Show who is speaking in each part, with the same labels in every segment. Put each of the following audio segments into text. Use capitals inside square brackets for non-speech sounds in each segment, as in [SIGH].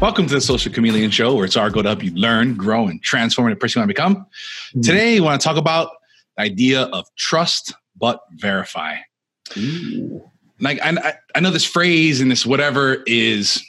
Speaker 1: Welcome to the Social Chameleon Show, where it's our goal to help you learn, grow, and transform into the person you want to become. Mm-hmm. Today, we want to talk about the idea of trust but verify. Ooh. Like I, I know this phrase and this whatever is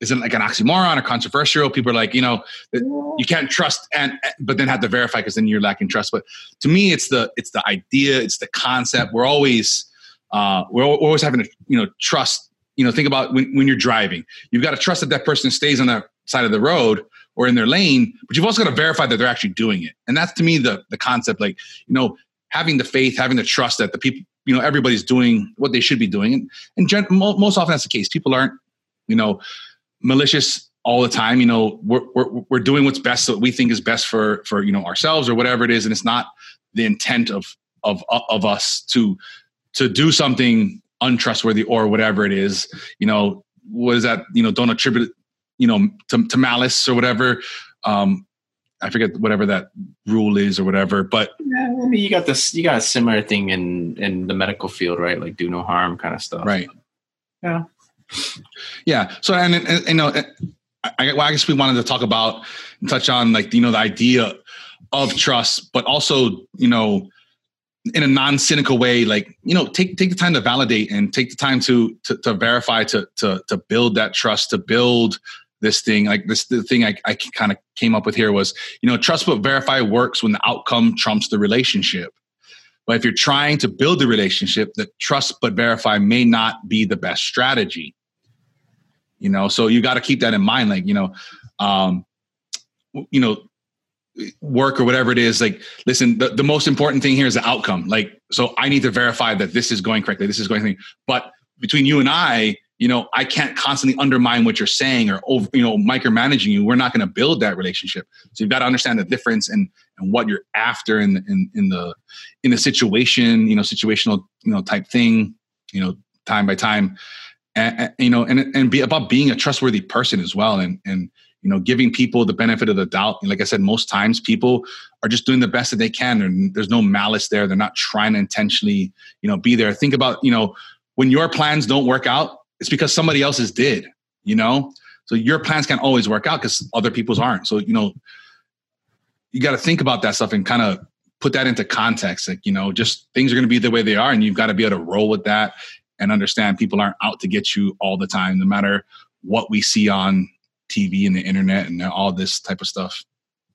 Speaker 1: isn't like an oxymoron or controversial. People are like, you know, you can't trust and but then have to verify because then you're lacking trust. But to me, it's the it's the idea, it's the concept. We're always uh, we're always having to you know trust you know, think about when, when you're driving. You've got to trust that that person stays on the side of the road or in their lane, but you've also got to verify that they're actually doing it. And that's to me the the concept, like, you know, having the faith, having the trust that the people, you know, everybody's doing what they should be doing. And, and gen- most often that's the case. People aren't, you know, malicious all the time. You know, we're, we're, we're doing what's best, what we think is best for, for, you know, ourselves or whatever it is. And it's not the intent of, of, of us to, to do something untrustworthy or whatever it is. You know, what is that? You know, don't attribute you know to, to malice or whatever. Um, I forget whatever that rule is or whatever. But
Speaker 2: yeah, I mean, you got this. You got a similar thing in in the medical field, right? Like do no harm kind of stuff.
Speaker 1: Right.
Speaker 2: Yeah.
Speaker 1: Yeah. So and, and, and you know, I, well, I guess we wanted to talk about and touch on like you know the idea of trust, but also you know in a non-cynical way like you know take take the time to validate and take the time to to, to verify to, to to build that trust to build this thing. Like this the thing i, I kind of came up with here was you know trust but verify works when the outcome trumps the relationship. But if you're trying to build the relationship the trust but verify may not be the best strategy. You know so you got to keep that in mind like you know um you know work or whatever it is like listen the, the most important thing here is the outcome. Like so i need to verify that this is going correctly this is going but between you and i you know i can't constantly undermine what you're saying or over you know micromanaging you. We're not going to build that relationship. So you've got to understand the difference and and what you're after in in, in the in the situation you know situational you know type thing you know time by time. And, and you know and and be about being a trustworthy person as well and and you know giving people the benefit of the doubt. Like i said most times people are just doing the best that they can and there's no malice there. They're not trying to intentionally you know be there. Think about you know when your plans don't work out it's because somebody else's did you know? So your plans can't always work out because other people's aren't. So you know you got to think about that stuff and kind of put that into context. Like you know just things are going to be the way they are and you've got to be able to roll with that and understand people aren't out to get you all the time no matter what we see on TV and the internet and all this type of stuff.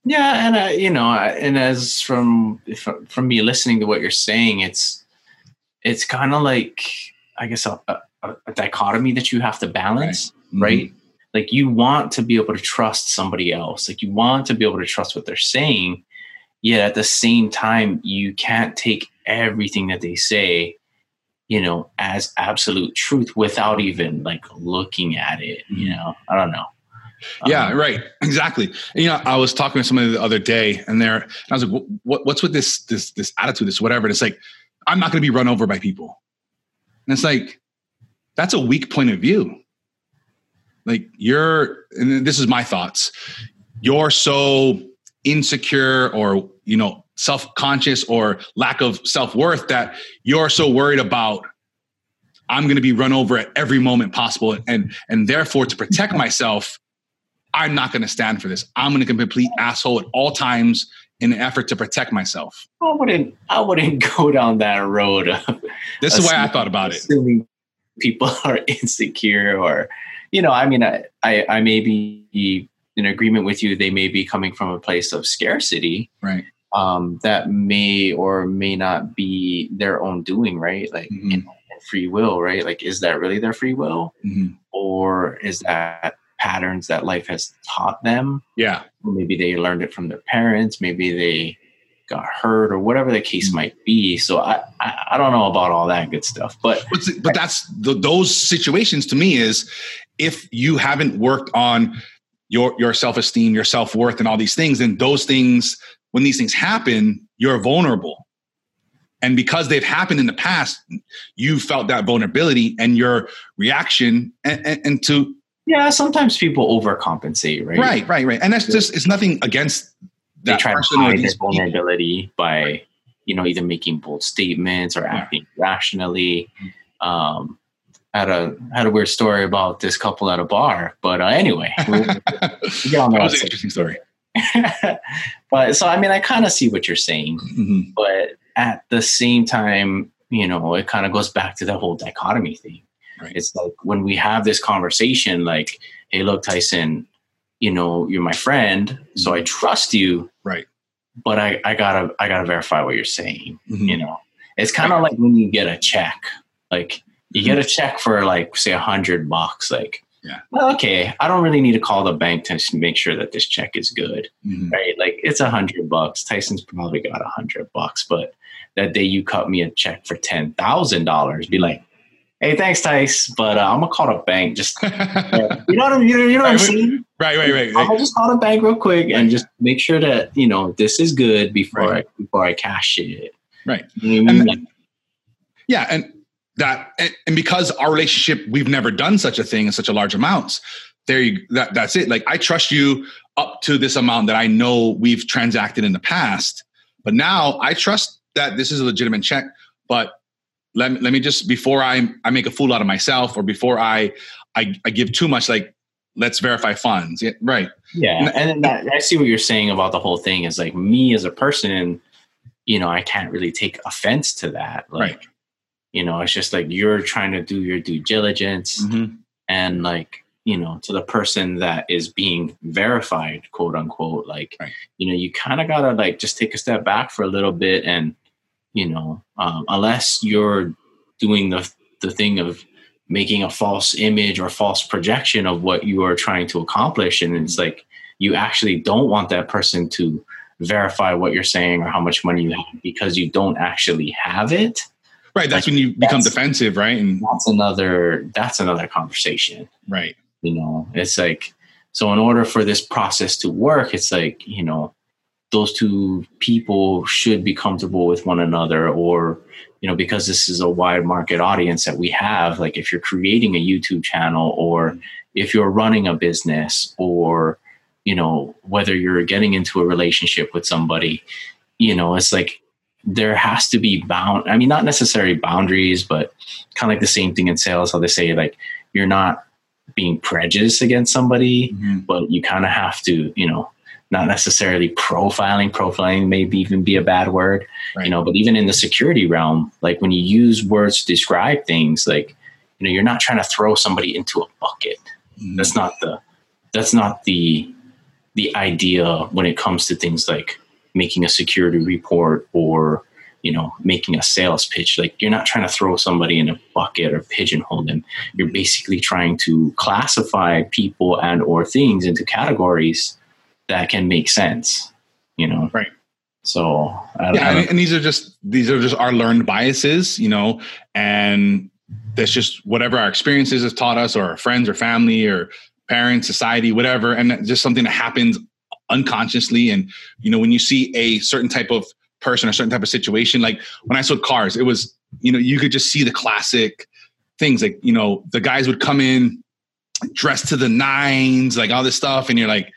Speaker 2: Yeah, and uh, you know, and as from from me listening to what you're saying, it's it's kind of like I guess a, a, a, dichotomy that you have to balance, right? Mm-hmm. right? Like you want to be able to trust somebody else, like you want to be able to trust what they're saying, yet at the same time, you can't take everything that they say you know as absolute truth without even like looking at it you mm-hmm. know i don't know
Speaker 1: yeah, um, right. Exactly. And, you know, I was talking to somebody the other day, and there, and I was like, what, "What's with this this this attitude? This whatever?" And it's like, I'm not going to be run over by people. And it's like, that's a weak point of view. Like you're, and this is my thoughts. You're so insecure, or you know, self conscious, or lack of self worth that you're so worried about I'm going to be run over at every moment possible, and and therefore to protect myself, I'm not going to stand for this. I'm going to be a complete asshole at all times in an effort to protect myself.
Speaker 2: I wouldn't. I wouldn't [LAUGHS] go down that road.
Speaker 1: this is why I thought about it.
Speaker 2: Assuming people [LAUGHS] are insecure, or you know, I mean, I, I, I may be in agreement with you. They may be coming from a place of scarcity,
Speaker 1: right?
Speaker 2: Um, that may or may not be their own doing, right? Like mm-hmm. free will, right? Like, is that really their free will, mm-hmm. or is that patterns that life has taught them.
Speaker 1: Yeah.
Speaker 2: maybe they learned it from their parents. Maybe they got hurt or whatever the case mm. might be. So I, I, I don't know about all that good stuff, but
Speaker 1: but, but that's the, those situations to me is if you haven't worked on your your self esteem, your self worth, and all these things, then those things when these things happen, you're vulnerable. And because they've happened in the past, you felt that vulnerability and your reaction and, and, and to
Speaker 2: yeah, sometimes people overcompensate, right?
Speaker 1: Right, right, right. And that's just it's nothing against
Speaker 2: that they try to hide their vulnerability by right. you know either making bold statements or acting rationally. Um, had a had a weird story about this couple at a bar. But uh, anyway, we'll, [LAUGHS] we'll
Speaker 1: that was an interesting story. [LAUGHS]
Speaker 2: but so I mean, I kind of see what you're saying,
Speaker 1: Mhm.
Speaker 2: but at the same time, you know, it kind of goes back to the whole dichotomy thing.
Speaker 1: Right.
Speaker 2: It's like when we have this conversation, like, "Hey, look, Tyson, you know, you're my friend, so I trust you,
Speaker 1: Right.
Speaker 2: but I I gotta I gotta verify what you're saying."
Speaker 1: Mhm.
Speaker 2: you know it's kind of like when you get a check like you get a check for like say a hundred bucks like
Speaker 1: Yeah.
Speaker 2: well, okay i don't really need to call the bank to make sure that this check is good
Speaker 1: Mhm.
Speaker 2: right like it's a hundred bucks tyson's probably got a hundred bucks but that day you cut me a check for ten thousand dollars be like hey thanks tice but uh, i'm gonna call the bank just [LAUGHS] you know what i'm you know, you know what i'm
Speaker 1: Right,
Speaker 2: saying
Speaker 1: right, right, right.
Speaker 2: gonna just call the bank real quick and just make sure that you know this is good before
Speaker 1: Right.
Speaker 2: i before i cash it
Speaker 1: Right.
Speaker 2: You know what I mean?
Speaker 1: And- Yeah, and that and, and because our relationship, we've never done such a thing in such a large amounts. There, you, that that's it. Like I trust you up to this amount that I know we've transacted in the past, but now I trust that this is a legitimate check. But let me, let me just before I I make a fool out of myself or before I I, I give too much, like let's verify funds. Yeah, right.
Speaker 2: Yeah, and then that, I see what you're saying about the whole thing. Is like me as a person, you know, I can't really take offense to that. Like,
Speaker 1: Right.
Speaker 2: you know, it's just like you're trying to do your due diligence,
Speaker 1: Mhm.
Speaker 2: and like, you know, to the person that is being verified, quote unquote, like,
Speaker 1: Right.
Speaker 2: you know, you kind of gotta like just take a step back for a little bit, and you know, um, unless you're doing the the thing of making a false image or false projection of what you are trying to accomplish and it's like you actually don't want that person to verify what you're saying or how much money you have because you don't actually have it
Speaker 1: Right. That's when you become defensive, right? And
Speaker 2: that's another that's another conversation
Speaker 1: right.
Speaker 2: you know it's like so in order for this process to work it's like you know those two people should be comfortable with one another or you know because this is a wide market audience that we have like if you're creating a youtube channel or if you're running a business or you know whether you're getting into a relationship with somebody you know it's like there has to be bound i mean not necessarily boundaries but kind of like the same thing in sales how they say like you're not being prejudiced against somebody
Speaker 1: Mhm.
Speaker 2: but you kind of have to you know not necessarily profiling. Profiling maybe even be a bad word
Speaker 1: Right.
Speaker 2: you know but even in the security realm like when you use words to describe things like you know you're not trying to throw somebody into a bucket.
Speaker 1: Mhm.
Speaker 2: that's not the that's not the the idea when it comes to things like making a security report or you know making a sales pitch. Like you're not trying to throw somebody in a bucket or pigeonhole them. You're basically trying to classify people and or things into categories that can make sense you know?
Speaker 1: Right.
Speaker 2: so I,
Speaker 1: yeah
Speaker 2: I
Speaker 1: and, and these are just these are just our learned biases you know? And that's just whatever our experiences has taught us or our friends or family or parents society whatever and just something that happens unconsciously. And you know when you see a certain type of person or certain type of situation like when i sold cars it was you know you could just see the classic things like you know the guys would come in dressed to the nines like all this stuff and you're like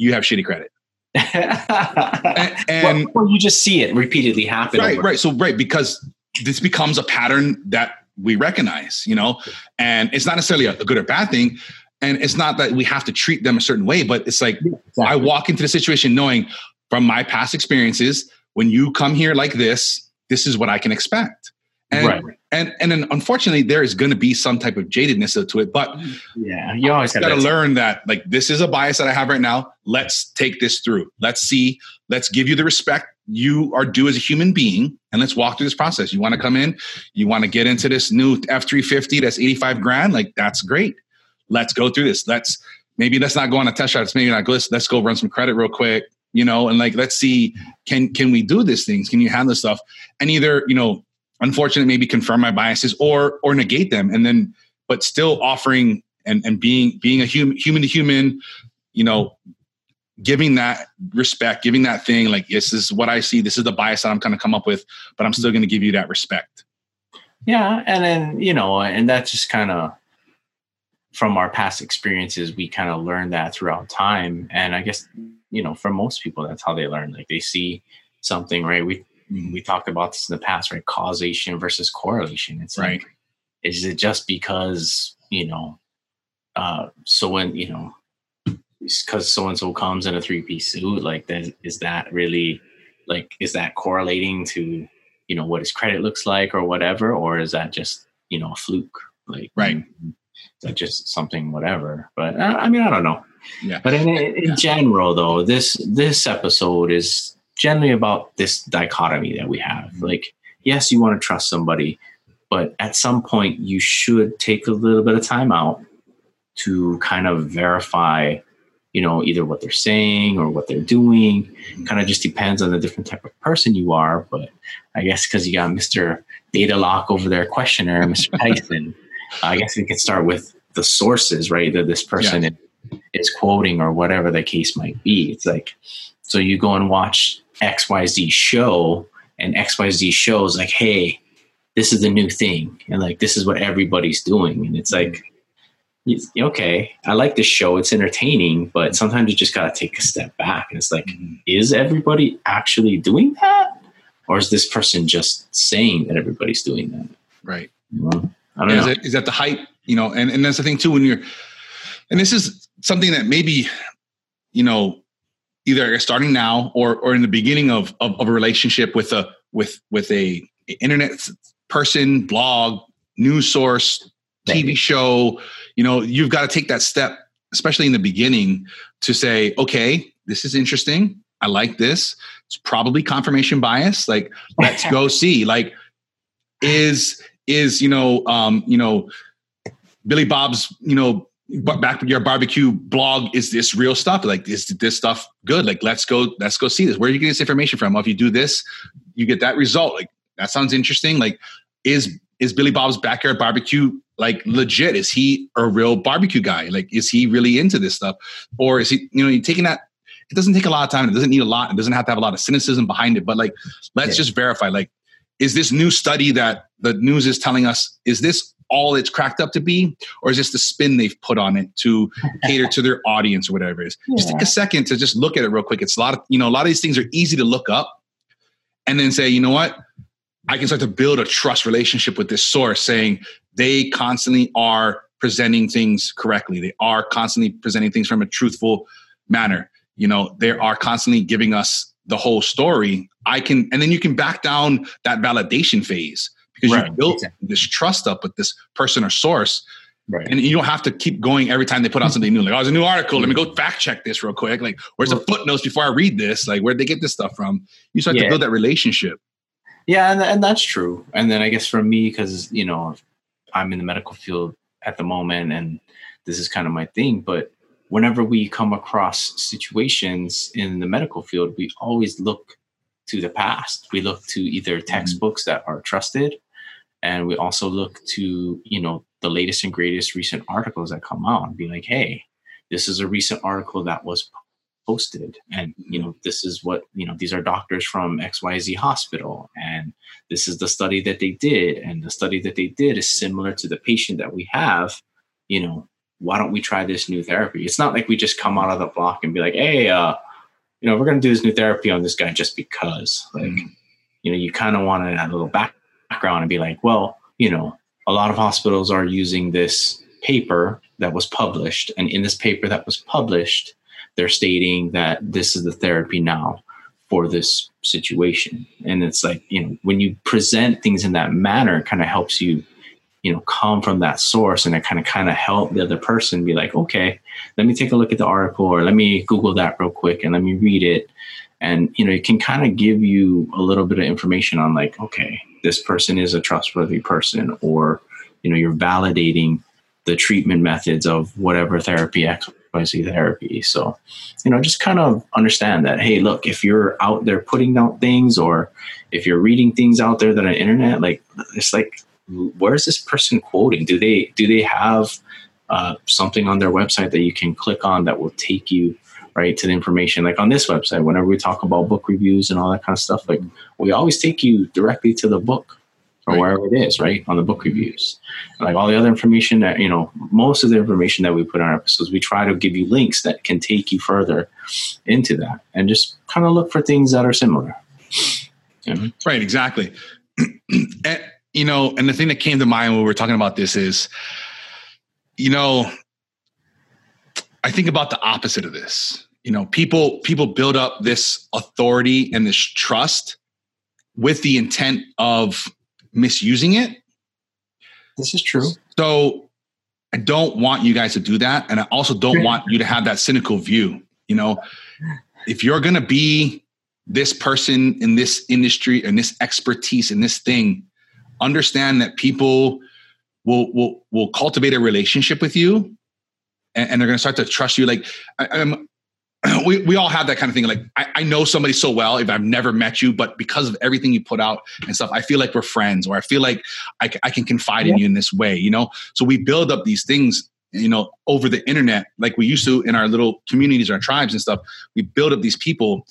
Speaker 1: you have shitty credit. And, [LAUGHS] and
Speaker 2: well, you just see it repeatedly happen
Speaker 1: right
Speaker 2: over-
Speaker 1: right. So right because this becomes a pattern that we recognize you know? And it's not necessarily a, a good or bad thing. And it's not that we have to treat them a certain way but it's like i
Speaker 2: Exactly.
Speaker 1: walk into the situation knowing from my past experiences when you come here like this this is what i can expect. And
Speaker 2: right
Speaker 1: and and then unfortunately there is going to be some type of jadedness to it but
Speaker 2: yeah you always
Speaker 1: got to learn that like this is a bias that I have right now. Let's take this through. Let's see. Let's give you the respect you are due as a human being, and let's walk through this process. You want to come in, you want to get into this new F three fifty that's eighty five grand. Like that's great. Let's go through this. Let's maybe let's not go on a test shot. It's maybe not. Let's, let's go run some credit real quick. You know, and like let's see can can we do these things? Can you handle this stuff? And either you know, unfortunately, maybe confirm my biases or or negate them, and then but still offering and and being being a human human to human you know giving that respect giving that thing like this is what i see this is the bias that i'm going to come up with but i'm still going to give you that respect
Speaker 2: Yeah, and then you know, and that's just kind of from our past experiences, we kind of learned that throughout time. And I guess you know, for most people, that's how they learn. Like they see something, right? We we talked about this in the past, right? Causation versus correlation. It's
Speaker 1: Right.
Speaker 2: like is it just because you know uh so when you know because so and so comes in a three piece suit like that is that really like is that correlating to you know what his credit looks like or whatever or is that just you know a fluke like
Speaker 1: right
Speaker 2: is that just something whatever but uh, i mean i don't know
Speaker 1: yeah
Speaker 2: but in, in yeah. general though this this episode is generally about this dichotomy that we have mm-hmm. like yes you want to trust somebody but at some point you should take a little bit of time out to kind of verify you know either what they're saying or what they're doing mm-hmm. kind of just depends on the different type of person you are but i guess because you got mr data lock over there questioner mr [LAUGHS] tyson i guess we can start with the sources right that this person yeah. is quoting or whatever the case might be it's like so you go and watch xyz show and xyz shows like hey this is the new thing and like this is what everybody's doing and it's like okay, I like this show. It's entertaining, but sometimes you just got to take a step back. And it's like, mm-hmm. is everybody actually doing that? Or is this person just saying that everybody's doing that?
Speaker 1: Right.
Speaker 2: Well, I don't know.
Speaker 1: Is, it, is that the hype? You know, and, and that's the thing too, when you're, and this is something that maybe, you know, either starting now or, or in the beginning of, of, of a relationship with a, with, with a internet person, blog, news source, TV show, you know, you've got to take that step, especially in the beginning, to say, okay, this is interesting. I like this. It's probably confirmation bias. Like, [LAUGHS] let's go see. Like, is is you know, um, you know, Billy Bob's, you know, back your barbecue blog is this real stuff? Like is this stuff good? Like let's go let's go see this. Where are you getting this information from? Well, if you do this you get that result. Like that sounds interesting. Like is is billy bob's backyard barbecue like legit? Is he a real barbecue guy? Like is he really into this stuff? Or is he you know you taking that it doesn't take a lot of time. It doesn't need a lot. It doesn't have to have a lot of cynicism behind it. But like let's yeah. just verify like is this new study that the news is telling us is this all it's cracked up to be or is this the spin they've put on it to [LAUGHS] cater to their audience or whatever it is yeah. just take a second to just look at it real quick it's a lot of you know a lot of these things are easy to look up and then say you know what I can start to build a trust relationship with this source saying they constantly are presenting things correctly. They are constantly presenting things from a truthful manner. You know, they are constantly giving us the whole story. I can, and then you can back down that validation phase because right. you built exactly. this trust up with this person or source. Right. And you don't have to keep going every time they put out [LAUGHS] something new. Like, oh, there's a new article. Let me go fact check this real quick. Like, where's the footnotes before I read this? Like, where'd they get this stuff from? You start yeah. to build that relationship.
Speaker 2: Yeah, and, and that's true. And then I guess for me, because you know, I'm in the medical field at the moment, and this is kind of my thing. But whenever we come across situations in the medical field, we always look to the past. We look to either mm-hmm. textbooks that are trusted, and we also look to you know the latest and greatest recent articles that come out and be like, hey, this is a recent article that was posted. And you know this is what you know these are doctors from xyz hospital. And this is the study that they did. And the study that they did is similar to the patient that we have. You know why don't we try this new therapy? It's not like we just come out of the block and be like hey uh you know we're going to do this new therapy on this guy just because. Like mm. you know you kind of want to add a little background and be like well you know a lot of hospitals are using this paper that was published and in this paper that was published they're stating that this is the therapy now for this situation. And it's like, you know, when you present things in that manner, it kind of helps you, you know, come from that source and it kind of kind of help the other person be like, okay, let me take a look at the article or let me Google that real quick and let me read it. And, you know, it can kind of give you a little bit of information on like, okay, this person is a trustworthy person or, you know, you're validating the treatment methods of whatever therapy XYZ therapy. So, you know, just kind of understand that, hey, look, if you're out there putting out things or if you're reading things out there that on the internet, like it's like, where's this person quoting? Do they do they have uh, something on their website that you can click on that will take you right to the information? Like on this website, whenever we talk about book reviews and all that kind of stuff, like we always take you directly to the book or right. wherever it is, right? On the book reviews. And like all the other information that, you know, most of the information that we put on our episodes, we try to give you links that can take you further into that and just kind of look for things that are similar.
Speaker 1: You know? Right, exactly. [CLEARS THROAT] and, you know, and the thing that came to mind when we were talking about this is, you know, I think about the opposite of this. You know, people people build up this authority and this trust with the intent of misusing it.
Speaker 2: This is true.
Speaker 1: So I don't want you guys to do that. And I also don't want you to have that cynical view. You know, if you're going to be this person in this industry and this expertise in this thing, understand that people will will will cultivate a relationship with you and, and they're going to start to trust you like I, [CLEARS THROAT] we, we all have that kind of thing like I, I, know somebody so well if i've never met you but because of everything you put out and stuff i feel like we're friends or i feel like i, I can confide yeah. in you in this way you know so we build up these things you know over the internet like we used to in our little communities our tribes and stuff we build up these people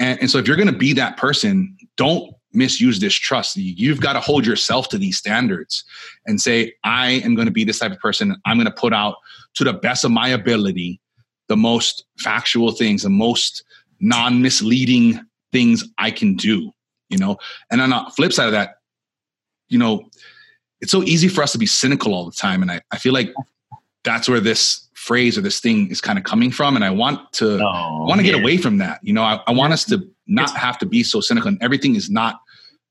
Speaker 1: and, and so if you're going to be that person don't misuse this trust. You've got to hold yourself to these standards and say, I am going to be this type of person. I'm going to put out to the best of my ability the most factual things, the most non misleading things I can do, you know? And on the flip side of that, you know, it's so easy for us to be cynical all the time. And I, I feel like that's where this phrase or this thing is kind of coming from. And I want to oh, want to get away from that. You know, I, I want us to not have to be so cynical and everything is not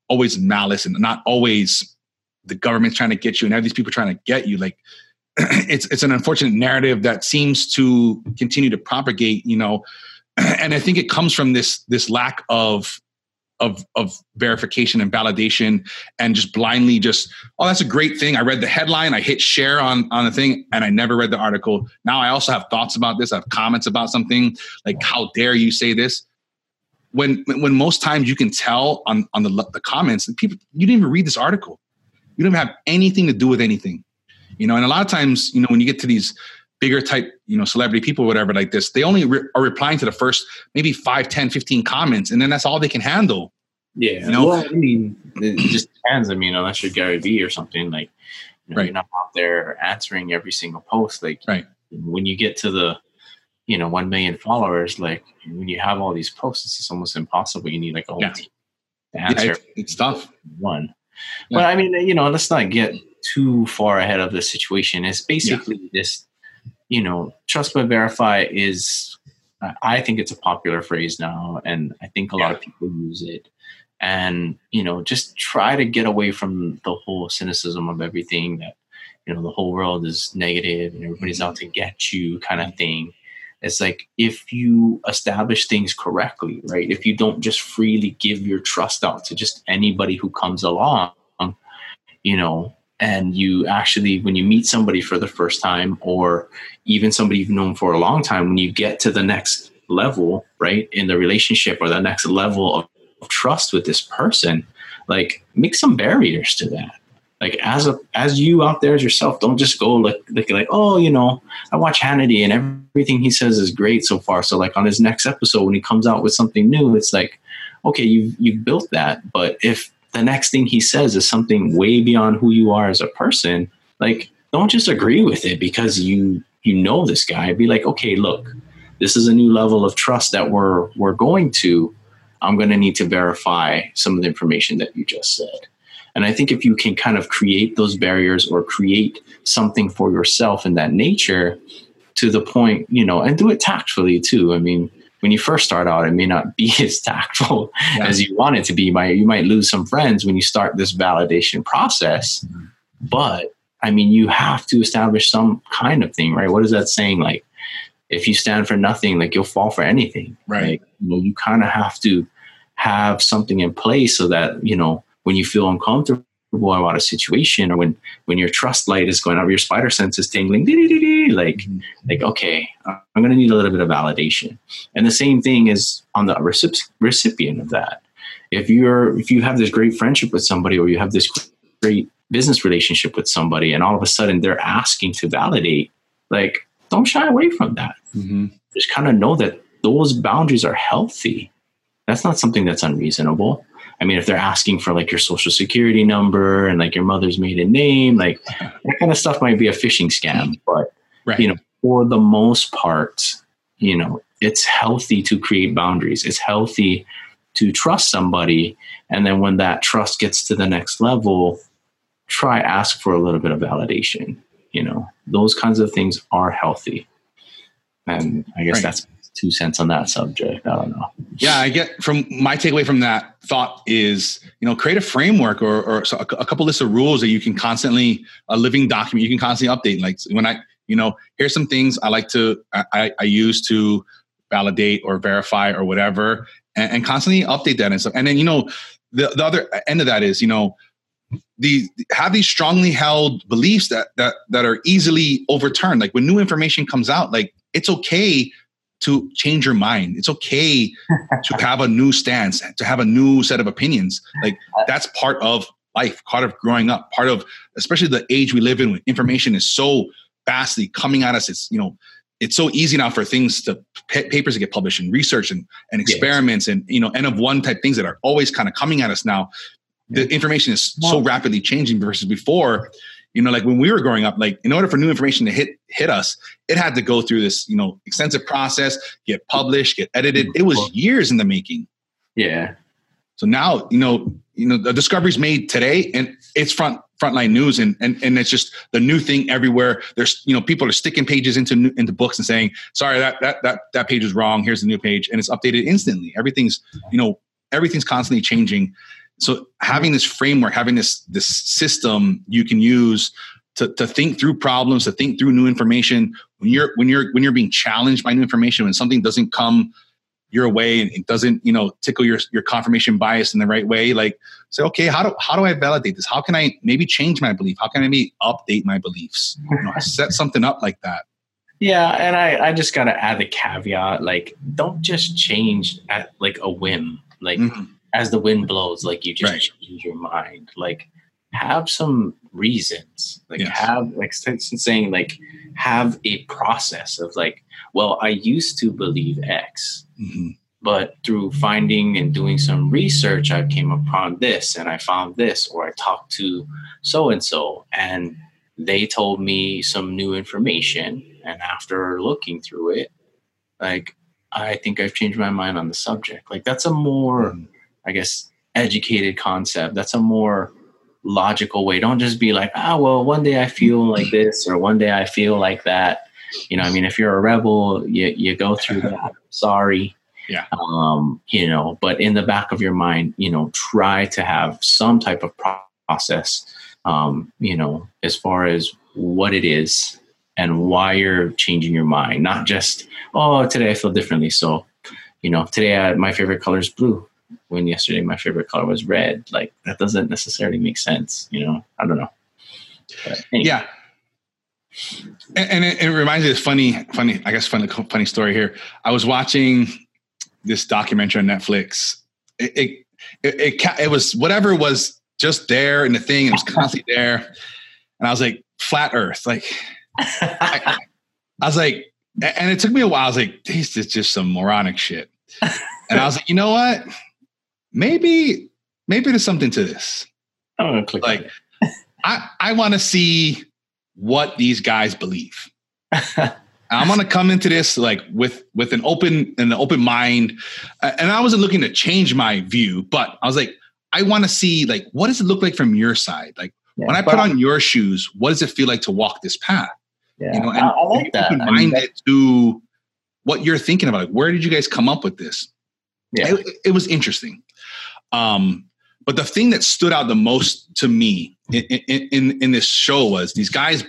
Speaker 1: always malice and not always the government's trying to get you and have these people trying to get you like [CLEARS THROAT] it's it's an unfortunate narrative that seems to continue to propagate you know [CLEARS THROAT] and i think it comes from this this lack of of of verification and validation and just blindly just oh that's a great thing. I read the headline. I hit share on on the thing and i never read the article. Now i also have thoughts about this. I have comments about something. Like how dare you say this? When when most times you can tell on on the the comments and people you didn't even read this article. You don't have anything to do with anything you know and a lot of times you know when you get to these bigger type you know celebrity people whatever like this they only re- are replying to the first maybe 5 10 15 comments and then that's all they can handle.
Speaker 2: Yeah. You know? Well, i mean it just depends. I mean unless you're gary vee or something like you know, right. you're not out there answering every single post like
Speaker 1: right.
Speaker 2: when you get to the you know 1 million followers like when you have all these posts it's almost impossible. You need like a whole yeah. team
Speaker 1: to answer yeah, it's, it's, tough.
Speaker 2: one. Yeah. but i mean you know let's not get too far ahead of the situation it's basically yeah. this you know trust but verify is uh, i think it's a popular phrase now and i think a lot of people use it and you know just try to get away from the whole cynicism of everything that you know the whole world is negative and everybody's mm-hmm. out to get you kind of thing it's like if you establish things correctly, right? If you don't just freely give your trust out to just anybody who comes along, you know, and you actually, when you meet somebody for the first time, or even somebody you've known for a long time, when you get to the next level, right, in the relationship or the next level of, of trust with this person, like make some barriers to that. Like as a as you out there as yourself don't just go like like like oh you know i watch hannity and everything he says is great so far. So like on his next episode when he comes out with something new it's like okay you've you've built that but if the next thing he says is something way beyond who you are as a person like don't just agree with it because you you know this guy. Be like okay look this is a new level of trust that we're we're going to. I'm going to need to verify some of the information that you just said. And I think if you can kind of create those barriers or create something for yourself in that nature to the point, you know, and do it tactfully too. I mean, when you first start out, it may not be [LAUGHS] as tactful yeah. as you want it to be. You might, lose some friends when you start this validation process. Mm-hmm. But I mean, you have to establish some kind of thing, right? What is that saying? Like, if you stand for nothing, like you'll fall for anything,
Speaker 1: right?
Speaker 2: Like, you know, you kind of have to have something in place so that you know when you feel uncomfortable about a situation or when when your trust light is going up your spider sense is tingling like mm-hmm. like okay i'm going to need a little bit of validation. And the same thing is on the recip- recipient of that. If you're if you have this great friendship with somebody or you have this great business relationship with somebody and all of a sudden they're asking to validate like don't shy away from that. Mm-hmm. just kind of know that those boundaries are healthy. That's not something that's unreasonable I mean, if they're asking for like your social security number and like your mother's maiden name, like [LAUGHS] that kind of stuff might be a phishing scam. But right. you know, for the most part, you know, it's healthy to create boundaries. It's healthy to trust somebody, and then when that trust gets to the next level, try ask for a little bit of validation. You know, those kinds of things are healthy. And I guess right. that's two cents on that subject. I don't know.
Speaker 1: Yeah, I get from my takeaway from that thought is, you know, create a framework or, or a, couple lists of rules that you can constantly, a living document you can constantly update. Like when I, you know, here's some things I like to, I, I use to validate or verify or whatever, and, and constantly update that and stuff. And then, you know, the, the other end of that is, you know, the have these strongly held beliefs that that that are easily overturned. Like when new information comes out, like it's okay to change your mind. It's okay to [LAUGHS] have a new stance, to have a new set of opinions. Like that's part of life, part of growing up, part of especially the age we live in when information is so vastly coming at us. It's, you know, it's so easy now for things to papers to get published and research and, and experiments yes. and you know n of one type things that are always kind of coming at us now the information is so rapidly changing versus before you know like when we were growing up like in order for new information to hit hit us it had to go through this you know extensive process get published get edited. It was mm-hmm. years in the making.
Speaker 2: Yeah.
Speaker 1: So now you know you know the discoveries made today and it's front frontline news and, and and it's just the new thing everywhere. There's you know people are sticking pages into into books and saying sorry that that that that page is wrong. Here's the new page. And it's updated instantly. Everything's you know everything's constantly changing so having this framework, having this this system you can use to, to think through problems, to think through new information. When you're when you're when you're being challenged by new information, when something doesn't come your way and it doesn't you know tickle your your confirmation bias in the right way, like say, okay, how do how do I validate this? How can I maybe change my belief? How can I maybe update my beliefs? You know, [LAUGHS] set something up like that.
Speaker 2: Yeah, and I, I just gotta add the caveat, like don't just change at like a whim. Like mm-hmm as the wind blows, like you just right. change your mind. Like have some reasons. Like yes. have like saying like have a process of like, well, I used to believe X. Mm-hmm. But through finding and doing some research, I came upon this and I found this, or I talked to so and so, and they told me some new information. And after looking through it, like I think I've changed my mind on the subject. Like that's a more mm-hmm I guess, educated concept. That's a more logical way. Don't just be like, ah, oh, well, one day I feel like this or one day I feel like that. You know, I mean, if you're a rebel, you, you go through [LAUGHS] that. Sorry.
Speaker 1: Yeah.
Speaker 2: Um, you know, but in the back of your mind, you know, try to have some type of process, um, you know, as far as what it is and why you're changing your mind, not just, oh, today I feel differently. So, you know, today I, my favorite color is blue when yesterday my favorite color was red. Like that doesn't necessarily make sense, you know. I don't know.
Speaker 1: Anyway. Yeah. And, and it, it, reminds me of this funny, funny, I guess funny, funny story here. I was watching this documentary on Netflix. It, it, it, it, it was whatever was just there in the thing. It was constantly there. And I was like, flat earth. Like, I, [LAUGHS] I was like, and it took me a while. I was like, this is just some moronic shit. And I was like, you know what? Maybe maybe there's something to this.
Speaker 2: I'm gonna click
Speaker 1: like [LAUGHS] I I want to see what these guys believe. [LAUGHS] I'm gonna come into this like with with an open an open mind, and I wasn't looking to change my view, but I was like, I want to see like what does it look like from your side? Like yeah, when I put on your shoes, what does it feel like to walk this path?
Speaker 2: Yeah, you know, and I, I like that.
Speaker 1: Mind I mean, it to what you're thinking about. Like, where did you guys come up with this? Yeah, it, it was interesting. Um, but the thing that stood out the most to me in, in, in this show was these guys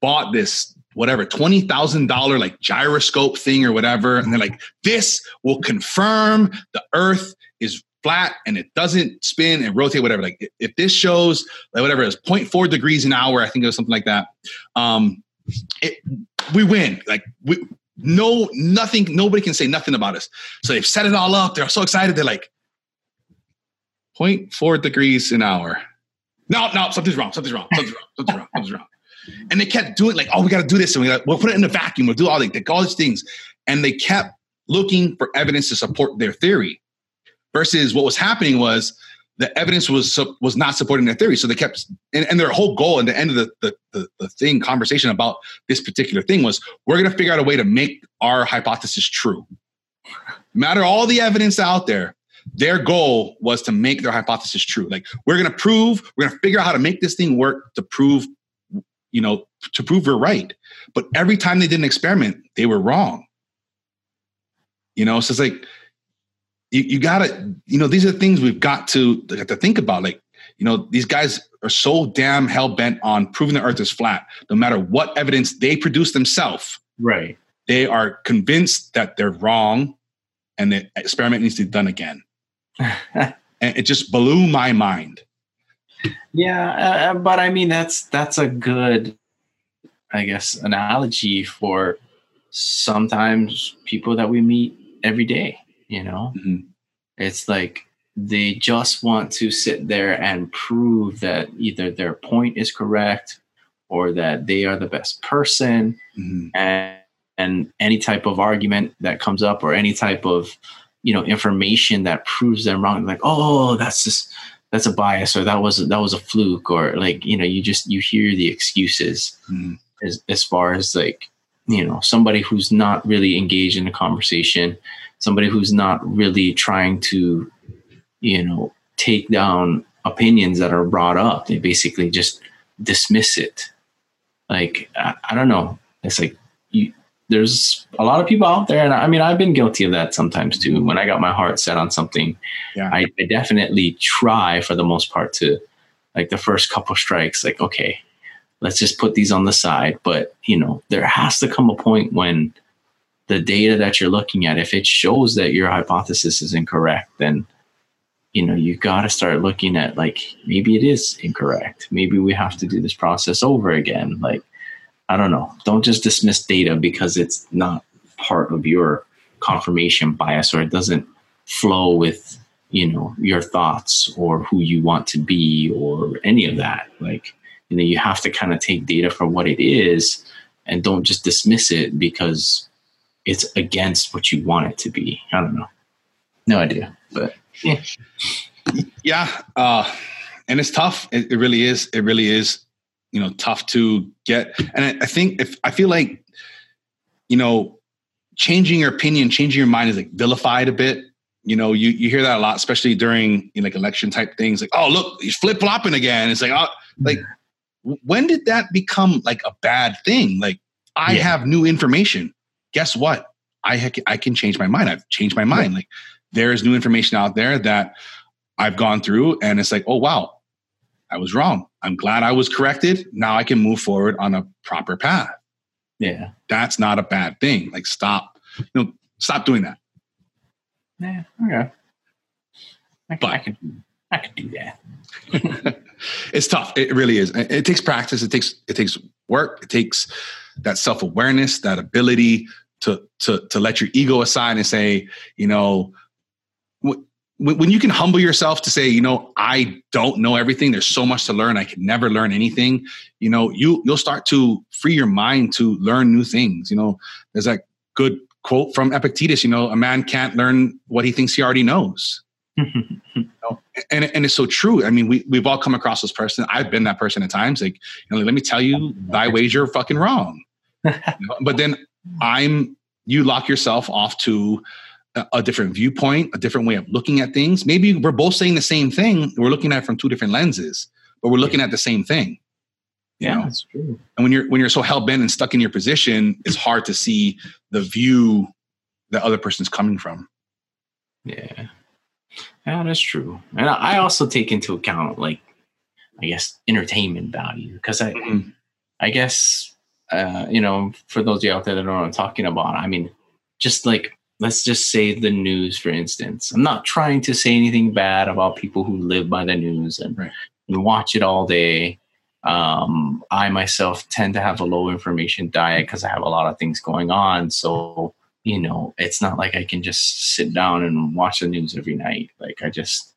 Speaker 1: bought this whatever twenty thousand dollar like gyroscope thing or whatever, and they're like, "This will confirm the Earth is flat and it doesn't spin and rotate, whatever. Like if this shows like whatever it is 0.4 degrees an hour, I think it was something like that. Um, it, we win. Like we no nothing. Nobody can say nothing about us. So they've set it all up. They're so excited. They're like, 0.4 degrees an hour. No, no, something's wrong. Something's wrong. Something's wrong. Something's wrong. Something's wrong. And they kept doing like, oh, we got to do this, and we got we'll put it in a vacuum. We'll do all, like, all these things, and they kept looking for evidence to support their theory. Versus what was happening was the evidence was was not supporting their theory. So they kept, and, and their whole goal at the end of the, the, the the thing conversation about this particular thing was we're going to figure out a way to make our hypothesis true. Matter all the evidence out there, their goal was to make their hypothesis true. Like we're going to prove, we're going to figure out how to make this thing work to prove, you know, to prove we're right. But every time they did an experiment, they were wrong. You know, so it's like you, you gotta, you know, these are things we've got to to think about. Like, you know, these guys are so damn hell bent on proving the earth is flat, no matter what evidence they produce themselves.
Speaker 2: Right.
Speaker 1: They are convinced that they're wrong and the experiment needs to be done again. [LAUGHS] and it just blew my mind.
Speaker 2: Yeah, uh, uh, but I mean that's that's a good, I guess, analogy for sometimes people that we meet every day. You know, mm-hmm. it's like they just want to sit there and prove that either their point is correct or that they are the best person, mm-hmm. and and any type of argument that comes up or any type of you know information that proves them wrong. Like oh that's just that's a bias or that was that was a fluke or like you know you just you hear the excuses mm. as as far as like you know somebody who's not really engaged in a conversation somebody who's not really trying to you know take down opinions that are brought up they basically just dismiss it. Like i, I don't know. It's like you there's a lot of people out there, and I mean, I've been guilty of that sometimes too. When I got my heart set on something, yeah. I, I definitely try for the most part to, like, the first couple strikes, like, okay, let's just put these on the side. But you know, there has to come a point when the data that you're looking at, if it shows that your hypothesis is incorrect, then you know you got to start looking at like maybe it is incorrect. Maybe we have to do this process over again. Like I don't know. Don't just dismiss data because it's not part of your confirmation bias or it doesn't flow with you know your thoughts or who you want to be or any of that. Like you know you have to kind of take data for what it is and don't just dismiss it because it's against what you want it to be. I don't know. No idea but yeah.
Speaker 1: Yeah uh and it's tough. It, it really is. It really is you know tough to get. And I, I, think if i feel like you know changing your opinion changing your mind is like vilified a bit. You know you, you hear that a lot especially during you know, like election type things like oh look he's flip-flopping again. It's like oh like when did that become like a bad thing? Like i yeah. have new information. Guess what? I ha- i can change my mind. I've changed my mind. Like there is new information out there that i've gone through and it's like oh wow I was wrong. I'm glad I was corrected. Now I can move forward on a proper path.
Speaker 2: Yeah.
Speaker 1: That's not a bad thing. Like stop, you know, stop doing that.
Speaker 2: Yeah. Okay. I but, I can, I can do that. [LAUGHS]
Speaker 1: it's tough. It really is. It, it takes practice. It takes, it takes work. It takes that self-awareness, that ability to, to, to let your ego aside and say, you know, when you can humble yourself to say, you know, I don't know everything. There's so much to learn. I can never learn anything. You know, you you'll start to free your mind to learn new things. You know, there's that good quote from Epictetus. You know, a man can't learn what he thinks he already knows. [LAUGHS] you know? and and it's so true. I mean, we we've all come across this person. I've been that person at times. Like, you know, let me tell you, thy ways are fucking wrong. [LAUGHS] you know? But then I'm you lock yourself off to a different viewpoint, a different way of looking at things. Maybe we're both saying the same thing. We're looking at it from two different lenses, but we're looking at the same thing.
Speaker 2: Yeah, know? that's true.
Speaker 1: And when you're when you're so hell bent and stuck in your position, it's hard to see the view the other person's coming from.
Speaker 2: Yeah, yeah, that's true. And I also take into account like, I guess, entertainment value because I, mm-hmm. I guess, uh, you know, for those of you out there that know what I'm talking about, I mean, just like let's just say the news, for instance. I'm not trying to say anything bad about people who live by the news and, right. and watch it all day. Um, I myself tend to have a low information diet because I have a lot of things going on. So, you know, it's not like I can just sit down and watch the news every night. Like I just,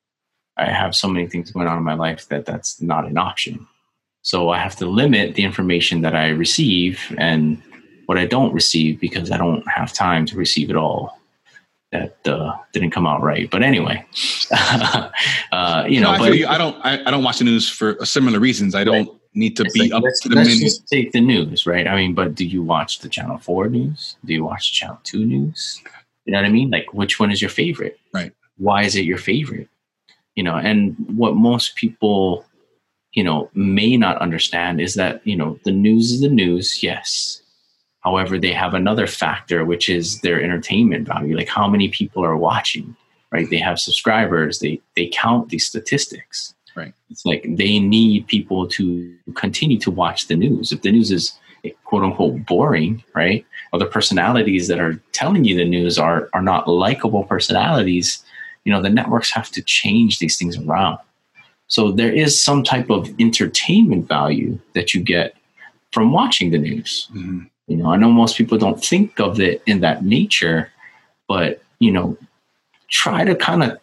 Speaker 2: I have so many things going on in my life that that's not an option. So I have to limit the information that I receive and what I don't receive because I don't have time to receive it all. That uh, didn't come out right, but anyway, [LAUGHS] uh, you know.
Speaker 1: No, I,
Speaker 2: but,
Speaker 1: you. I don't. I, I, don't watch the news for similar reasons. I don't right. need to be like, up
Speaker 2: let's,
Speaker 1: to the
Speaker 2: let's
Speaker 1: minute.
Speaker 2: Just take the news, right? I mean, but do you watch the Channel Four news? Do you watch Channel Two news? You know what I mean? Like, which one is your favorite?
Speaker 1: Right.
Speaker 2: why is it your favorite? You know, and what most people, you know, may not understand is that, you know, the news is the news, yes. However, they have another factor, which is their entertainment value, like how many people are watching, right? They have subscribers, they they count these statistics.
Speaker 1: Right.
Speaker 2: It's like they need people to continue to watch the news. If the news is quote unquote boring, right? Or the personalities that are telling you the news are are not likable personalities, you know, the networks have to change these things around. So there is some type of entertainment value that you get from watching the news.
Speaker 1: Mm-hmm.
Speaker 2: You know, I know most people don't think of it in that nature, but you know, try to kind of,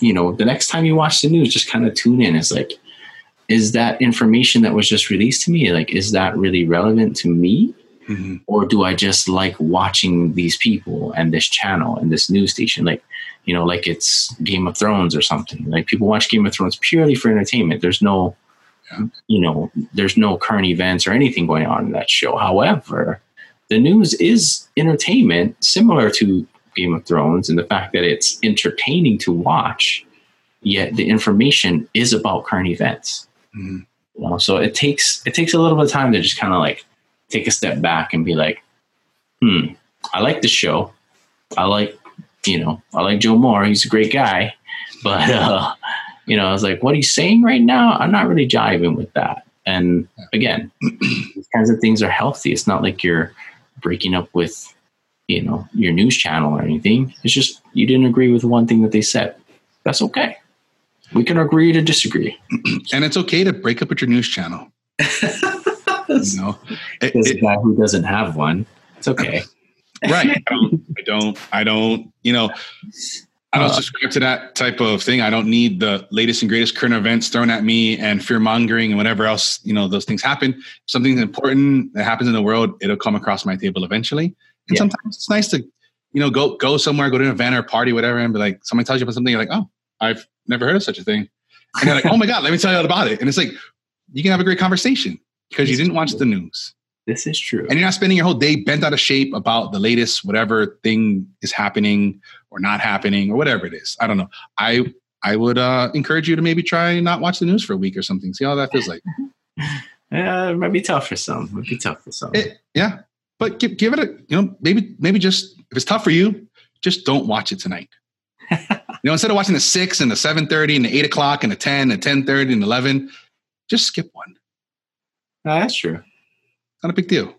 Speaker 2: you know, the next time you watch the news, just kind of tune in. It's like, is that information that was just released to me, like, is that really relevant to me?
Speaker 1: Mm-hmm.
Speaker 2: Or do I just like watching these people and this channel and this news station? Like, you know, like it's Game of Thrones or something. Like people watch Game of Thrones purely for entertainment. There's no, you know, there's no current events or anything going on in that show. However, the news is entertainment similar to Game of Thrones and the fact that it's entertaining to watch, yet the information is about current events.
Speaker 1: Mhm.
Speaker 2: You know, so it takes it takes a little bit of time to just kind of like take a step back and be like, hmm, I like the show. I like, you know, I like Joe Moore. He's a great guy. [LAUGHS] But uh, you know, I was like, what he's saying right now, I'm not really jiving with that. And again, these kinds of things are healthy. It's not like you're breaking up with, you know, your news channel or anything. It's just you didn't agree with one thing that they said. That's okay. We can agree to disagree. [CLEARS THROAT]
Speaker 1: And it's okay to break up with your news channel. [LAUGHS] You know, It-
Speaker 2: There's
Speaker 1: it-
Speaker 2: a guy who doesn't have one. It's okay. [LAUGHS]
Speaker 1: right? [LAUGHS] I don't, I don't. I don't. You know, I don't
Speaker 2: Uh,
Speaker 1: subscribe to that type of thing. I don't need the latest and greatest current events thrown at me and fear mongering and whatever else. You know, those things happen. If something important that happens in the world, it'll come across my table eventually. And
Speaker 2: Yeah.
Speaker 1: sometimes it's nice to, you know, go go somewhere, go to an event or a party, whatever, and be like, somebody tells you about something, you're like, oh, I've never heard of such a thing, and they're like, oh my god, let me tell you all about it. And it's like, you can have a great conversation because you didn't watch the news
Speaker 2: This is true.
Speaker 1: and you're not spending your whole day bent out of shape about the latest whatever thing is happening or not happening or whatever it is. I don't know. I I would uh, encourage you to maybe try not watch the news for a week or something. See how that feels like. [LAUGHS]
Speaker 2: Yeah, it might be tough for some. It might be tough for some.
Speaker 1: It, yeah, but give give it a you know maybe maybe just if it's tough for you, just don't watch it tonight. [LAUGHS] you know, instead of watching the six and the seven thirty and the eight o'clock and the ten and ten thirty and eleven, just skip one.
Speaker 2: No, that's true.
Speaker 1: Not a big deal.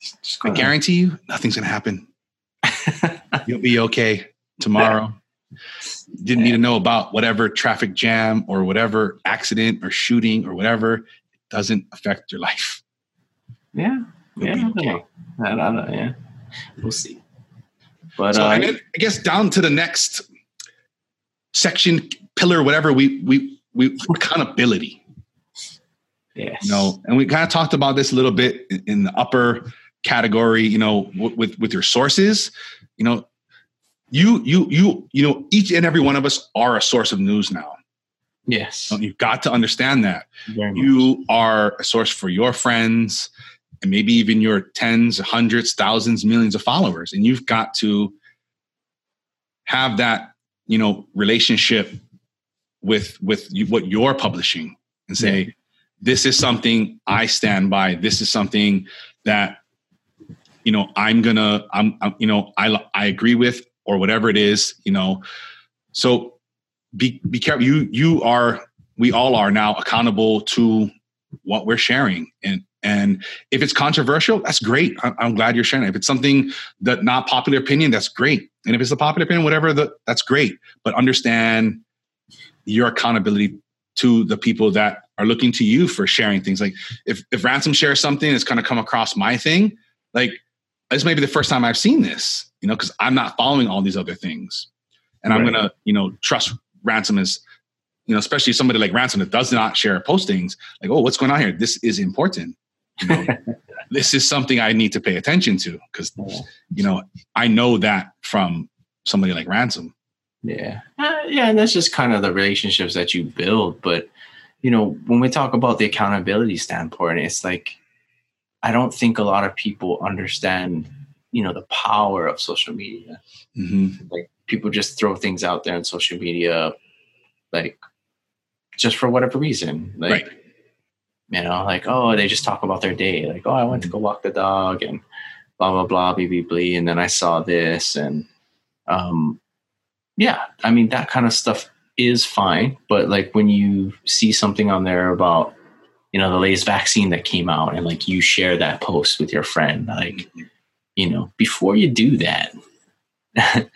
Speaker 2: Just
Speaker 1: I guarantee you, nothing's gonna happen. [LAUGHS] You'll be okay tomorrow. You didn't need to know about whatever traffic jam or whatever accident or shooting or whatever. It doesn't affect your life.
Speaker 2: Yeah.
Speaker 1: You'll
Speaker 2: Yeah. I
Speaker 1: okay.
Speaker 2: I don't know. Yeah. We'll see. But
Speaker 1: So
Speaker 2: uh,
Speaker 1: then I guess down to the next section, pillar, whatever we we we [LAUGHS] accountability.
Speaker 2: Yes.
Speaker 1: You know, and we kind of talked about this a little bit in, the upper category. You know, with with your sources. You know, you you you you know, each and every one of us are a source of news now.
Speaker 2: Yes.
Speaker 1: Know, You've got to understand that.
Speaker 2: Very much.
Speaker 1: you are a source for your friends and maybe even your tens hundreds thousands millions of followers and you've got to have that you know relationship with with you, what you're publishing and say this is something i stand by. This is something that you know i'm gonna i'm, I'm you know i i agree with or whatever it is you know. So be be careful. You you are we all are now accountable to what we're sharing. And and if it's controversial that's great. I'm, glad you're sharing. It. if it's something that not popular opinion that's great. And if it's a popular opinion whatever the, that's great. But understand your accountability to the people that are looking to you for sharing things like if if ransom shares something it's kind of come across my thing like this may be the first time i've seen this you know because i'm not following all these other things and i'm gonna you know trust ransom as you know especially somebody like ransom that does not share postings like oh what's going on here this is important you know [LAUGHS] this is something i need to pay attention to because
Speaker 2: Yeah.
Speaker 1: you know i know that from somebody like ransom
Speaker 2: Yeah. Uh, yeah, and that's just kind of the relationships that you build. But, you know, when we talk about the accountability standpoint, it's like, I don't think a lot of people understand, you know the power of social media.
Speaker 1: Mm-hmm.
Speaker 2: Like people just throw things out there on social media, like just for whatever reason. Like
Speaker 1: Right.
Speaker 2: you know, like oh, they just talk about their day. Like oh, I went to go walk the dog and blah blah blah, blah blah blah, and then I saw this and um, yeah. I mean that kind of stuff is fine, but like when you see something on there about you know the latest vaccine that came out and like you share that post with your friend like you know before you do that [LAUGHS]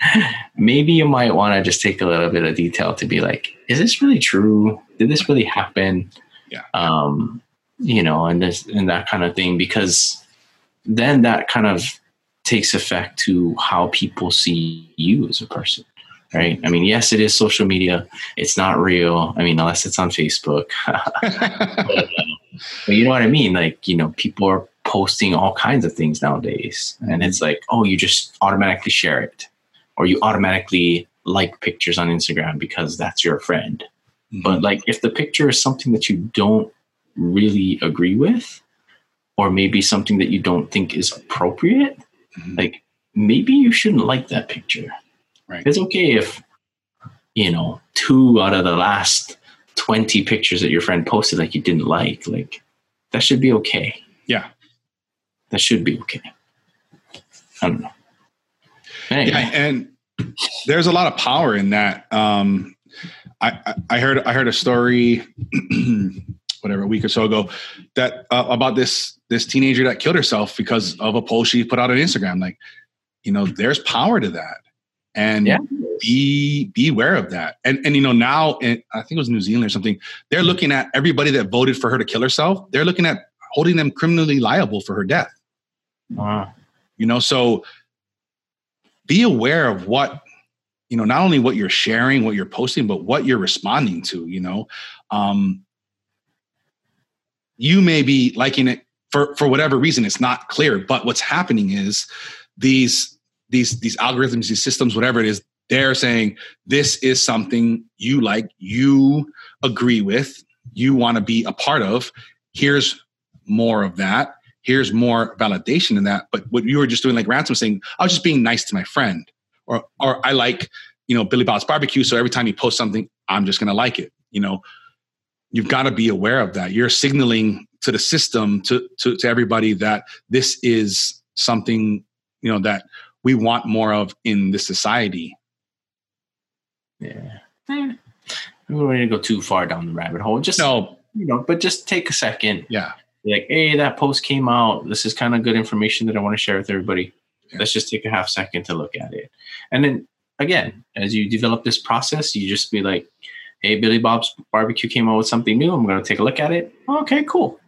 Speaker 2: maybe you might want to just take a little bit of detail to be like is this really true? Did this really happen?
Speaker 1: Yeah.
Speaker 2: um you know and this and that kind of thing because then that kind of takes effect to how people see you as a person right i mean yes it is social media it's not real i mean unless it's on facebook [LAUGHS] but, uh, but you know what I mean? Like, you know, people are posting all kinds of things nowadays. And it's like, oh, you just automatically share it. Or you automatically like pictures on Instagram because that's your friend. But like if the picture is something that you don't really agree with, or maybe something that you don't think is appropriate,
Speaker 1: Mhm.
Speaker 2: like maybe you shouldn't like that picture.
Speaker 1: Right.
Speaker 2: It's okay if, you know, two out of the last 20 pictures that your friend posted like you didn't like. Like that should be okay.
Speaker 1: Yeah.
Speaker 2: That should be okay. I don't know. Anyway,
Speaker 1: yeah, and there's a lot of power in that. Um, I, I- heard I heard a story, [CLEARS THROAT] whatever, a week or so ago, that uh, about this this teenager that killed herself because of a post she put out on Instagram. Like, you know, there's power to that, and
Speaker 2: Yeah.
Speaker 1: be be aware of that. And and you know now, in, I think it was New Zealand or something. They're looking at everybody that voted for her to kill herself. They're looking at holding them criminally liable for her death
Speaker 2: Wow.
Speaker 1: you know so be aware of what you know not only what you're sharing what you're posting but what you're responding to you know um you may be liking it for for whatever reason it's not clear but what's happening is these these these algorithms these systems whatever it is they're saying this is something you like you agree with you want to be a part of here's more of that here's more validation in that. But what you were just doing, like Ransom saying, I was just being nice to my friend, or or I like, you know, Billy Bob's barbecue. So every time he posts something, I'm just gonna like it. You know, you've got to be aware of that. You're signaling to the system, to to to everybody that this is something, you know, that we want more of in this society.
Speaker 2: Yeah. Eh. We don't need to go too far down the rabbit hole. Just
Speaker 1: No,
Speaker 2: you know, but just take a second.
Speaker 1: yeah,
Speaker 2: Be like, hey, that post came out. This is kind of good information that I want to share with everybody.
Speaker 1: Yeah.
Speaker 2: Let's just take a half second to look at it. And then again, as you develop this process, you just be like, hey, Billy Bob's barbecue came out with something new. I'm going to take a look at it. Okay, cool.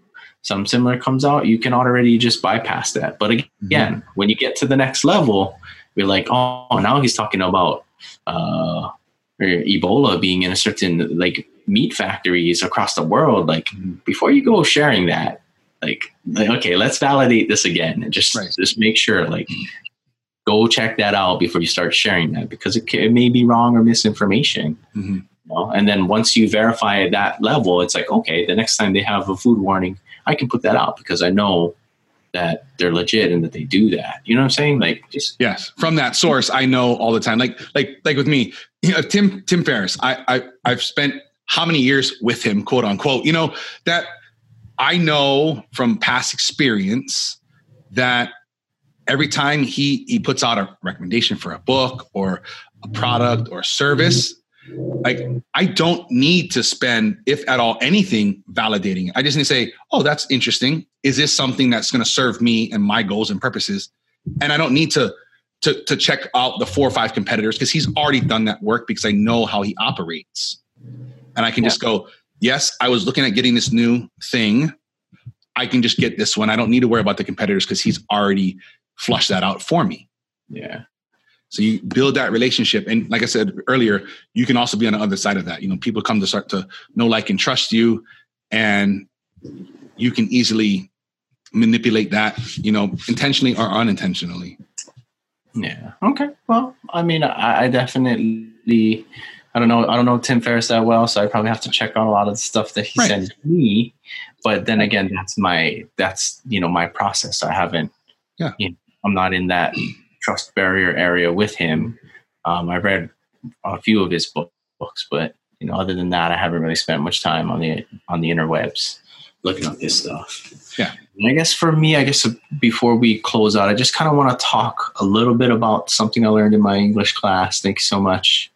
Speaker 2: Something similar comes out. You can already just bypass that. But again, when you get to the next level, you're like, oh, now he's talking about uh, Ebola being in a certain like meat factories across the world. Like
Speaker 1: Mhm.
Speaker 2: before you go sharing that, like, like, okay, let's validate this again and just
Speaker 1: Right.
Speaker 2: just make sure like go check that out before you start sharing that because it, it may be wrong or misinformation. You know? And then once you verify that level, it's like okay, the next time they have a food warning, I can put that out because I know that they're legit and that they do that. You know what I'm saying? Like just
Speaker 1: Yes, from that source, I know all the time. Like, like, like with me, you know, Tim Tim Ferriss. I, I I've spent how many years with him, quote unquote. You know that I know from past experience that every time he he puts out a recommendation for a book or a product or a service, like I don't need to spend, if at all, anything validating it. I just need to say, oh, that's interesting. Is this something that's going to serve me and my goals and purposes? And I don't need to to to check out the four or five competitors because he's already done that work because I know how he operates. And I can
Speaker 2: Yeah.
Speaker 1: just go, yes, I was looking at getting this new thing. I can just get this one. I don't need to worry about the competitors because he's already flushed that out for me.
Speaker 2: yeah.
Speaker 1: So you build that relationship. And like I said earlier, you can also be on the other side of that. You know, people come to start to know, like, and trust you. And you can easily manipulate that, you know, intentionally or unintentionally.
Speaker 2: Yeah. Okay. Well, I mean, I, I definitely, I don't know, I don't know Tim Ferriss that well, so I probably have to check out a lot of the stuff that he
Speaker 1: Right.
Speaker 2: sends me. But then again, that's my, that's you know my process. I haven't,
Speaker 1: Yeah.
Speaker 2: you know, I'm not in that trust barrier area with him. Um, I've read a few of his book, books, but you know, other than that, I haven't really spent much time on the on the interwebs looking up this stuff.
Speaker 1: Yeah.
Speaker 2: And I guess for me, I guess before we close out, I just kind of want to talk a little bit about something I learned in my English class. Thank you so much,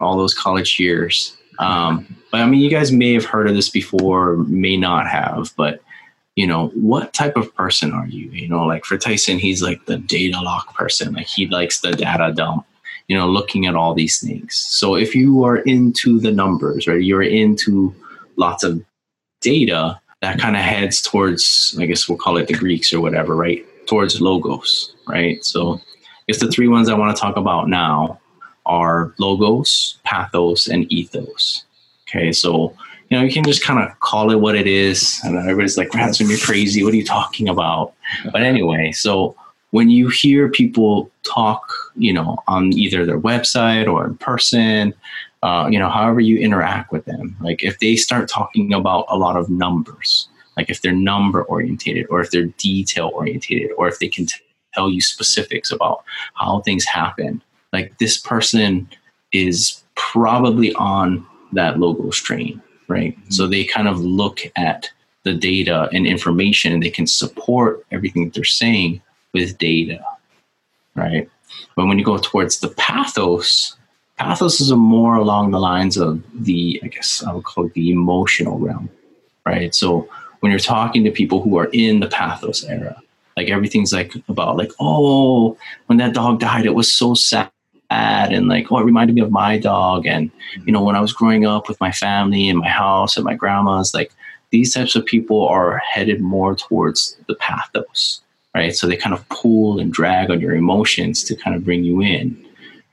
Speaker 2: all those college years. Um, but I mean, you guys may have heard of this before, may not have, but you know, what type of person are you? You know, like for Tyson, he's like the data lock person. Like he likes the data dump, you know, looking at all these things. So if you are into the numbers, right, you're into lots of data, that kind of heads towards, I guess we'll call it the Greeks or whatever, right? Towards logos, right? So I guess the three ones I want to talk about now are logos, pathos, and ethos. Okay, so you know, you can just kind of call it what it is. And everybody's like, Ransom, you're crazy. What are you talking about? But anyway, so when you hear people talk, you know, on either their website or in person, uh, you know, however you interact with them, like if they start talking about a lot of numbers, like if they're number orientated or if they're detail orientated or if they can t- tell you specifics about how things happen, like this person is probably on that logo strain, right? Mm-hmm. So they kind of look at the data and information and they can support everything that they're saying with data, right? But when you go towards the pathos, pathos is more along the lines of the, I guess I would call it the emotional realm, right? So when you're talking to people who are in the pathos era, like everything's like about like, oh, when that dog died, it was so sad. And like, oh, it reminded me of my dog. And, mm-hmm. you know, when I was growing up with my family and my house and my grandma's, like these types of people are headed more towards the pathos, right? So they kind of pull and drag on your emotions to kind of bring you in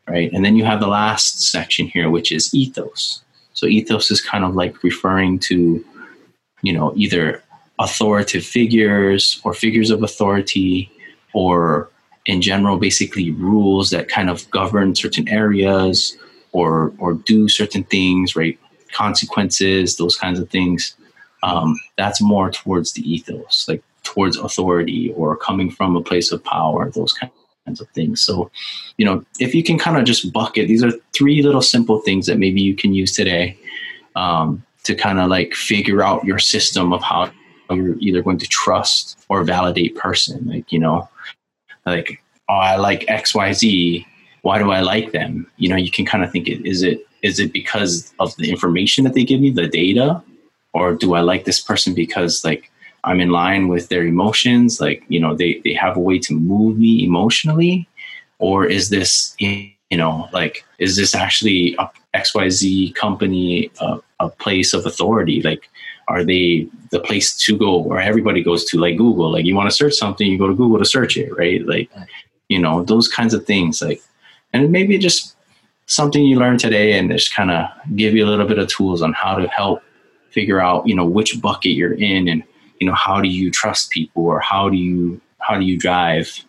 Speaker 2: right? And then you have the last section here, which is ethos. So ethos is kind of like referring to, you know, either authoritative figures or figures of authority or in general basically rules that kind of govern certain areas or or do certain things right consequences those kinds of things um, that's more towards the ethos like towards authority or coming from a place of power those kinds of things. So, you know, if you can kind of just bucket, these are three little simple things that maybe you can use today um, to kind of like figure out your system of how you're either going to trust or validate person. Like, you know, like, oh, I like X, Y, Z. Why do I like them? You know, you can kind of think, is it is it because of the information that they give me the data, or do I like this person because like I'm in line with their emotions. Like, you know, they, they have a way to move me emotionally. Or is this, you know, like, is this actually a XYZ company, a, a place of authority? Like, are they the place to go or everybody goes to, like Google? Like, you want to search something, you go to Google to search it, right? Like, you know, those kinds of things. Like, and maybe just something you learn today and just kind of give you a little bit of tools on how to help figure out, you know, which bucket you're in and you know how do you trust people or how do you how do you drive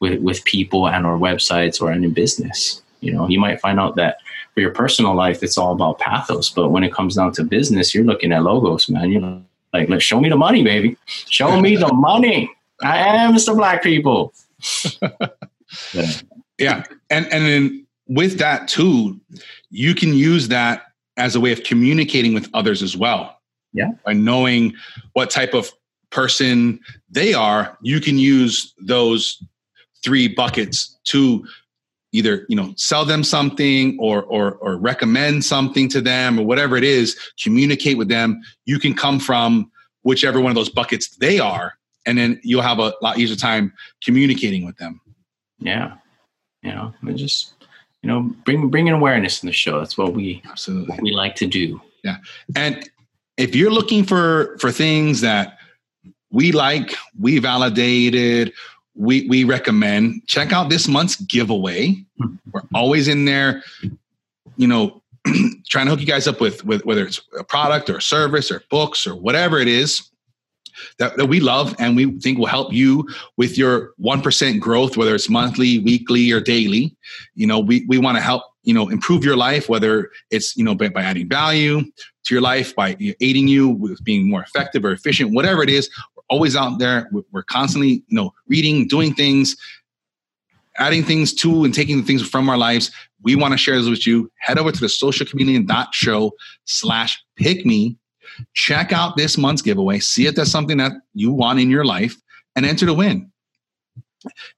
Speaker 2: with with people and or websites or in business you know you might find out that for your personal life it's all about pathos. But when it comes down to business you're looking at logos man. You're like let's show me the money baby. Show me the [LAUGHS] money. I am mr black people.
Speaker 1: Yeah. [LAUGHS] yeah. And and then with that too you can use that as a way of communicating with others as well.
Speaker 2: Yeah.
Speaker 1: By knowing what type of person they are, you can use those three buckets to either you know sell them something or or or recommend something to them or whatever it is communicate with them. You can come from whichever one of those buckets they are and then you'll have a lot easier time communicating with them.
Speaker 2: Yeah. You know just you know bring bring an awareness in the show. That's what we absolutely. what we like to do.
Speaker 1: Yeah. And if you're looking for for things that we like, we validated, we we recommend, check out this month's giveaway. Hmm. We're always in there, you know, [CLEARS THROAT] trying to hook you guys up with with whether it's a product or a service or books or whatever it is that, that we love and we think will help you with your 1% growth, whether it's monthly, weekly, or daily. You know, we, we want to help, you know, improve your life, whether it's, you know, by, by adding value to your life, by aiding you with being more effective or efficient, whatever it is. We're always out there. We're constantly, you know, reading, doing things. adding things to and taking things from our lives. We want to share this with you. Head over to the socialchameleon.show slash pick me. Check out this month's giveaway. See if that's something that you want in your life and enter to win.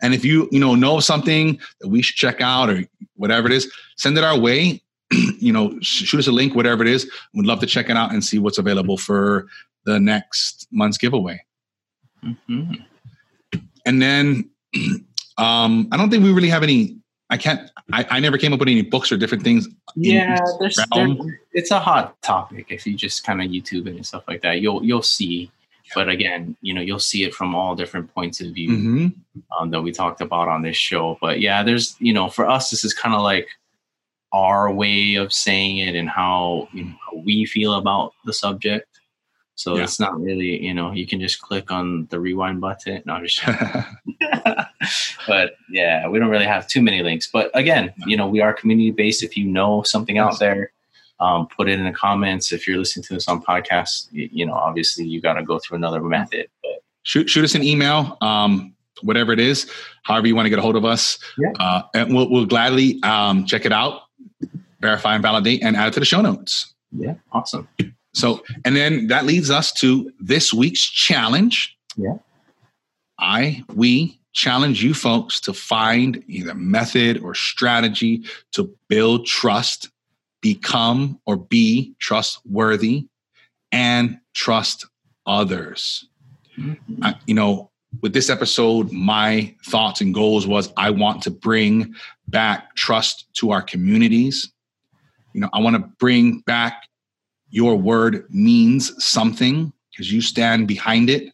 Speaker 1: And if you, you know, know something that we should check out or whatever it is, send it our way. [CLEARS THROAT] you know, shoot us a link, whatever it is. We'd love to check it out and see what's available for the next month's giveaway. Mm-hmm. And then [CLEARS THROAT] um, I don't think we really have any. I can't. I, I never came up with any books or different things.
Speaker 2: Yeah, there's, there, it's a hot topic. If you just kind of YouTube it and stuff like that, you'll you'll see. But again, you know, you'll see it from all different points of view mm-hmm. um, that we talked about on this show. But yeah, there's you know, for us, this is kind of like our way of saying it and how, you know, how we feel about the subject. So yeah. it's not really, you know, you can just click on the rewind button. No, just [LAUGHS] but yeah, we don't really have too many links. But again, you know, we are community based. If you know something out there, um, put it in the comments. If you're listening to this on podcast, you, you know, obviously you got to go through another method. But
Speaker 1: shoot, shoot us an email, um, whatever it is, however you want to get a hold of us, yeah. uh, and we'll, we'll gladly um, check it out, verify and validate, and add it to the show notes.
Speaker 2: Yeah, awesome.
Speaker 1: So, and then that leads us to this week's challenge.
Speaker 2: Yeah.
Speaker 1: I, we challenge you folks to find either method or strategy to build trust, become or be trustworthy, and trust others. Mm-hmm. I, you know, with this episode, my thoughts and goals was I want to bring back trust to our communities. You know, I want to bring back your word means something because you stand behind it.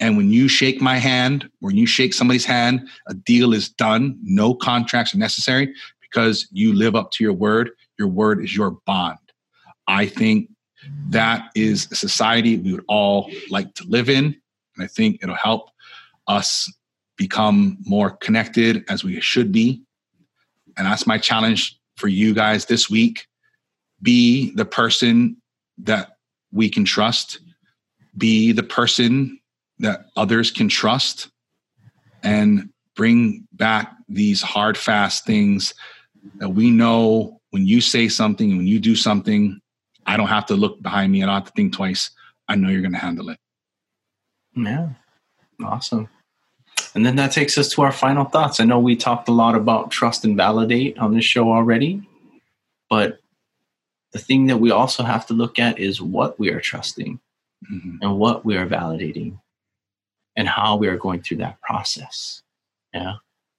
Speaker 1: And when you shake my hand, when you shake somebody's hand, a deal is done. No contracts are necessary because you live up to your word. Your word is your bond. I think that is a society we would all like to live in. And I think it'll help us become more connected as we should be. And that's my challenge for you guys this week be the person that we can trust, be the person that others can trust, and bring back these hard, fast things that we know when you say something and when you do something, I don't have to look behind me. I don't have to think twice. I know you're going to handle it.
Speaker 2: Yeah. Awesome. And then that takes us to our final thoughts. I know we talked a lot about trust and validate on this show already, but the thing that we also have to look at is what we are trusting mm-hmm. and what we are validating and how we are going through that process. Yeah.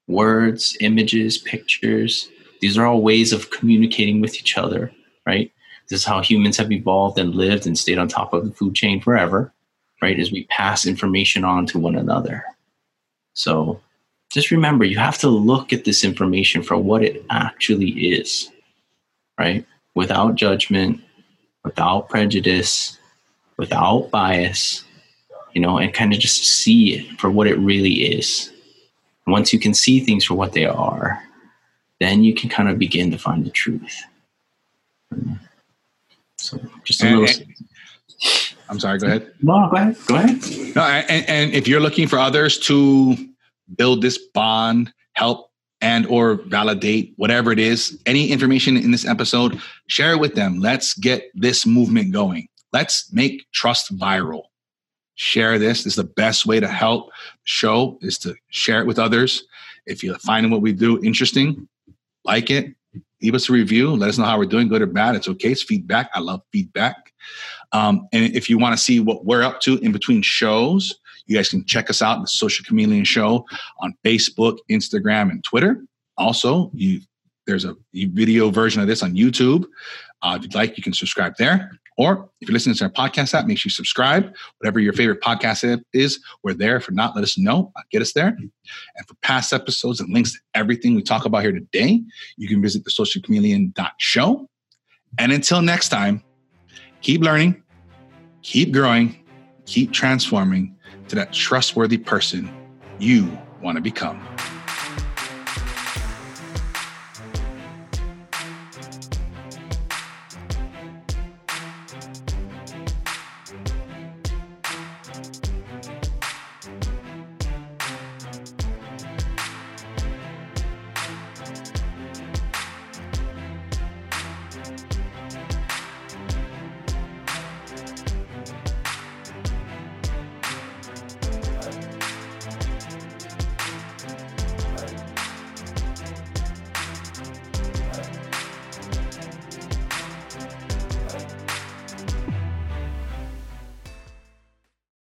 Speaker 2: Words, images, pictures, these are all ways of communicating with each other, right? This is how humans have evolved and lived and stayed on top of the food chain forever, right? As we pass information on to one another. So just remember, you have to look at this information for what it actually is, right? Without judgment, without prejudice, without bias, you know, and kind of just see it for what it really is. Once you can see things for what they are, then you can kind of begin to find the truth. So just a and, little. And,
Speaker 1: I'm sorry. Go ahead.
Speaker 2: No, go ahead. Go ahead.
Speaker 1: No, and, and if you're looking for others to build this bond, help and or validate whatever it is any information in this episode share it with them. Let's get this movement going. Let's make trust viral. Share this. this is the best way to help show is to share it with others. If you find what we do interesting like it leave us a review. Let us know how we're doing good or bad. It's okay. It's feedback. I love feedback. Um, and if you want to see what we're up to in between shows you guys can check us out, the Social Chameleon Show, on Facebook, Instagram, and Twitter. Also, you there's a video version of this on YouTube. Uh, if you'd like, you can subscribe there. Or if you're listening to our podcast app, make sure you subscribe. Whatever your favorite podcast app is, we're there. If not, let us know. Get us there. And for past episodes and links to everything we talk about here today, you can visit the socialchameleon.show. And until next time, keep learning, keep growing, keep transforming, to that trustworthy person you want to become.